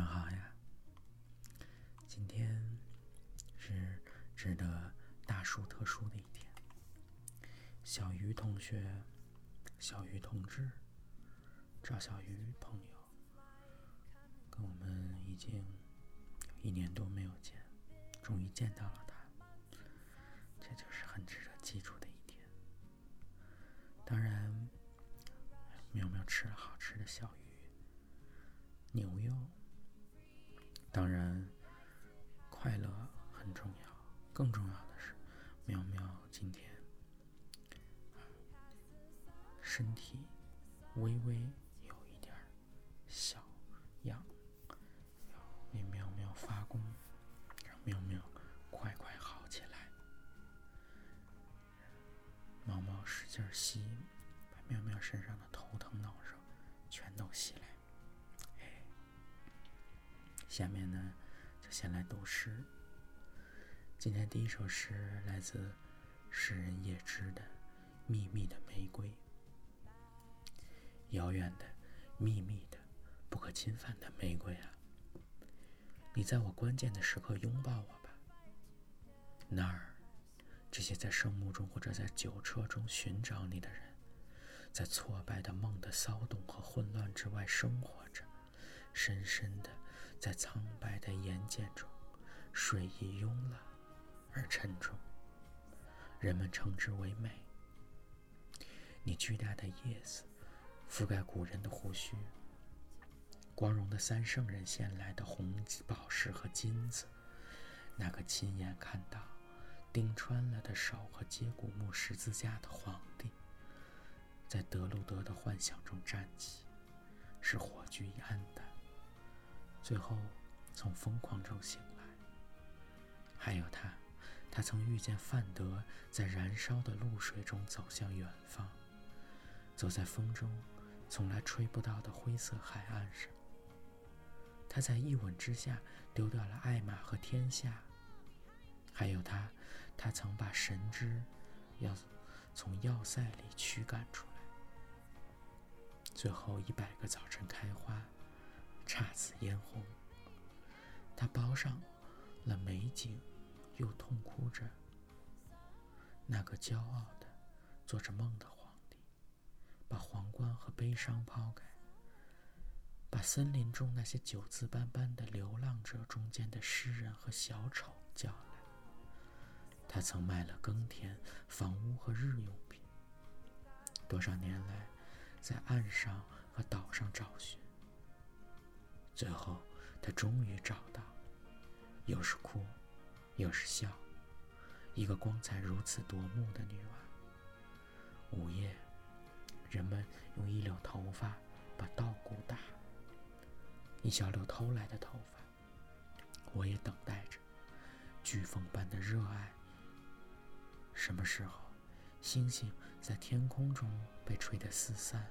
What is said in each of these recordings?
上好呀！今天是值得大书特书的一天。小鱼同学、小鱼同志、赵小鱼朋友，跟我们已经一年多没有见，终于见到了他，这就是很值得记住的一天。当然，喵喵吃了好吃的小鱼、牛肉。当然，快乐很重要，更重要的是，喵喵今天身体微微有一点小痒，要为喵喵发功，让喵喵快快好起来。毛毛使劲吸，把喵喵身上的头疼脑热全都吸来。下面呢，就先来读诗。今天第一首诗来自诗人叶芝的《秘密的玫瑰》。遥远的、秘密的、不可侵犯的玫瑰啊，你在我关键的时刻拥抱我吧。那儿，这些在圣墓中或者在酒车中寻找你的人，在挫败的梦的骚动和混乱之外生活着，深深的。在苍白的眼睑中，水意慵懒而沉重。人们称之为美。你巨大的叶子覆盖古人的胡须，光荣的三圣人献来的红宝石和金子，那个亲眼看到钉穿了的手和接骨木十字架的皇帝，在德鲁德的幻想中站起，是火炬黯淡。最后，从疯狂中醒来。还有他，他曾遇见范德，在燃烧的露水中走向远方，走在风中从来吹不到的灰色海岸上。他在一吻之下丢掉了艾玛和天下。还有他，他曾把神之要从要塞里驱赶出来。最后一百个早晨开花。姹紫嫣红，他包上了美景，又痛哭着。那个骄傲的、做着梦的皇帝，把皇冠和悲伤抛开，把森林中那些九字斑斑的流浪者中间的诗人和小丑叫来。他曾卖了耕田、房屋和日用品，多少年来，在岸上和岛上找寻。最后，他终于找到，又是哭，又是笑，一个光彩如此夺目的女娃。午夜，人们用一绺头发把稻谷打，一小绺偷来的头发。我也等待着，飓风般的热爱。什么时候，星星在天空中被吹得四散，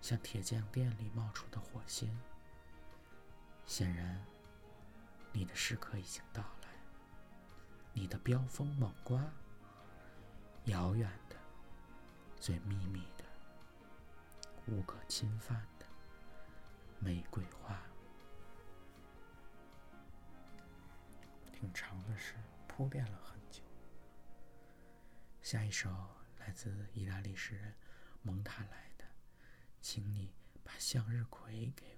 像铁匠店里冒出的火星？显然，你的时刻已经到来。你的飙风猛刮，遥远的、最秘密的、无可侵犯的玫瑰花。挺长的诗，铺垫了很久。下一首来自意大利诗人蒙塔莱的，请你把向日葵给。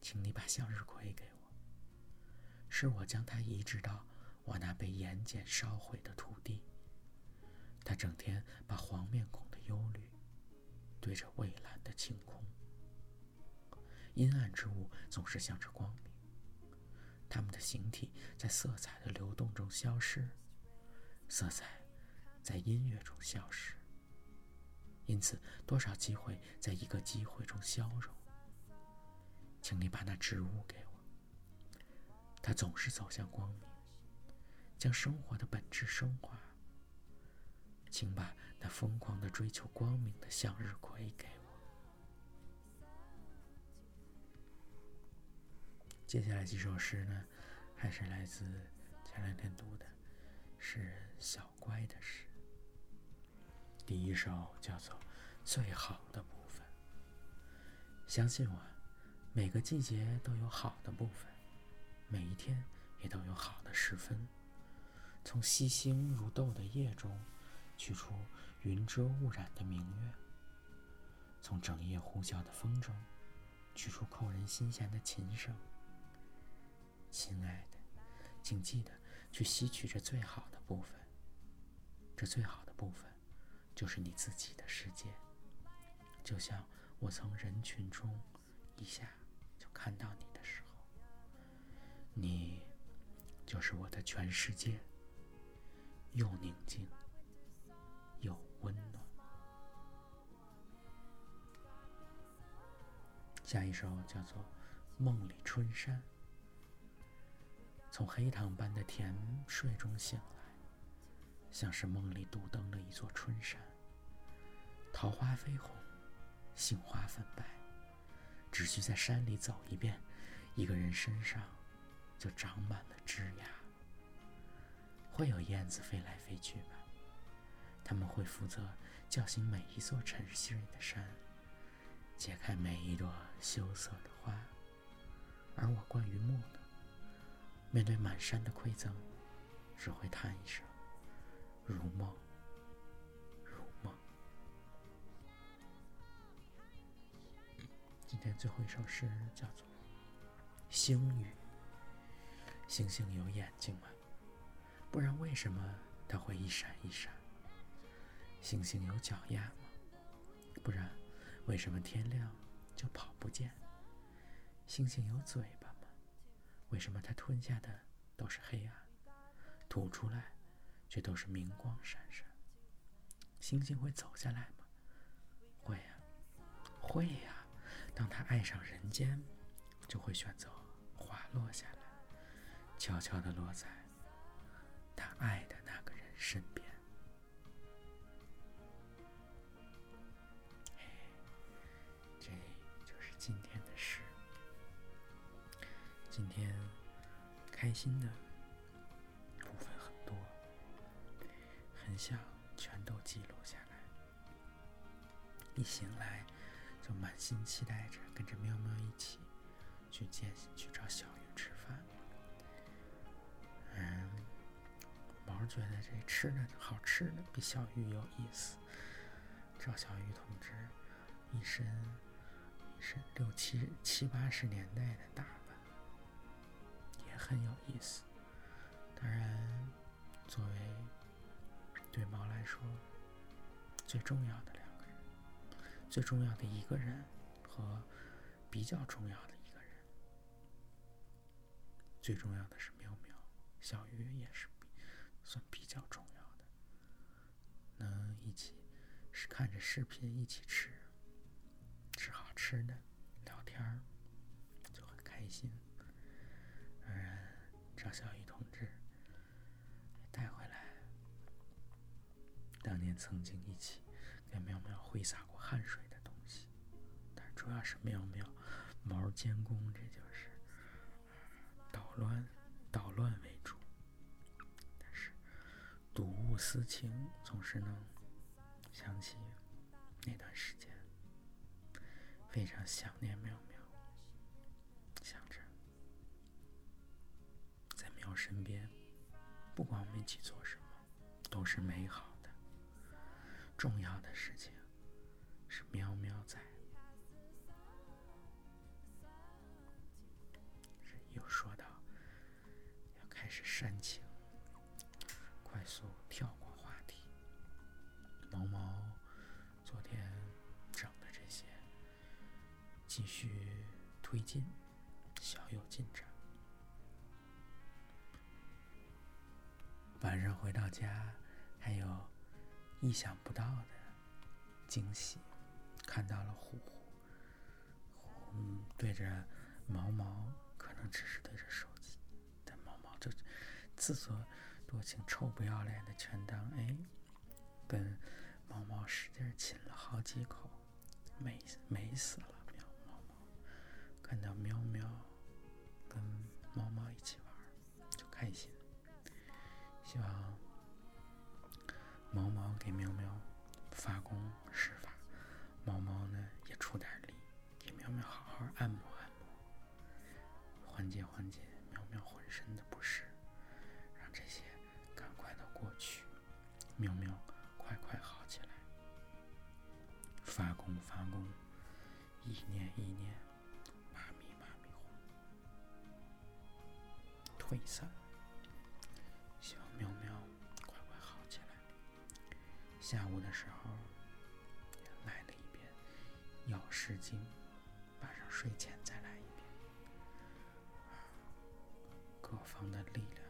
请你把向日葵给我，是我将它移植到我那被盐碱烧毁的土地。它整天把黄面孔的忧虑对着蔚蓝的晴空。阴暗之物总是向着光明，它们的形体在色彩的流动中消失，色彩在音乐中消失。因此，多少机会在一个机会中消融。请你把那植物给我。它总是走向光明，将生活的本质升华。请把那疯狂的追求光明的向日葵给我。接下来几首诗呢，还是来自前两天读的诗人小乖的诗。第一首叫做《最好的部分》，相信我。每个季节都有好的部分，每一天也都有好的时分。从细星如豆的夜中，取出云遮雾染的明月；从整夜呼啸的风中，取出扣人心弦的琴声。亲爱的，请记得去吸取这最好的部分。这最好的部分，就是你自己的世界。就像我从人群中一下看到你的时候，你就是我的全世界，又宁静又温暖。下一首叫做《梦里春山》。从黑糖般的甜睡中醒来，像是梦里独登了一座春山，桃花绯红，杏花粉白，只需在山里走一遍，一个人身上就长满了枝桠。会有燕子飞来飞去吧？他们会负责叫醒每一座沉睡的山，解开每一朵羞涩的花，而我关于木呢？面对满山的馈赠，只会叹一声：“如梦，天最后一首诗叫做《星语》。星星有眼睛吗？不然为什么它会一闪一闪？星星有脚丫吗？不然为什么天亮就跑不见？星星有嘴巴吗？为什么它吞下的都是黑暗，吐出来却都是明光闪闪？星星会走下来吗？会呀，会呀。当他爱上人间，就会选择滑落下来，悄悄地落在他爱的那个人身边。这就是今天的诗。今天开心的部分很多，很想全都记录下来。一醒来就满心期待着跟着喵喵一起去见去找小鱼吃饭。嗯，毛觉得这吃的好吃的比小鱼有意思。赵小鱼同志一身一身六七七八十年代的打扮也。很有意思。当然，作为对猫来说最重要的，最重要的一个人和比较重要的一个人，最重要的是喵喵，小鱼也是算比较重要的。能一起是看着视频一起吃，吃好吃的，聊天儿就很开心。赵小雨同志带回来当年曾经一起给喵喵挥洒过汗水，主要是喵喵毛监工，这就是捣乱捣乱为主。但是睹物思情，总是能想起那段时间，非常想念喵喵。身边，不管我们一起做什么，都是美好的。重要的事情是喵喵在。煽情，快速跳过话题。毛毛昨天整的这些，继续推进，小有进展。晚上回到家，还有意想不到的惊喜，看到了虎虎，虎，对着毛毛，可能只是对着手机，但毛毛就自作多情、臭不要脸的，全当哎，跟毛毛使劲亲了好几口，美美死了，喵毛毛，看到喵喵跟猫猫一起玩，就开心。希望毛毛给喵喵发功施法，毛毛呢药师经，晚上睡前再来一遍。各方的力量。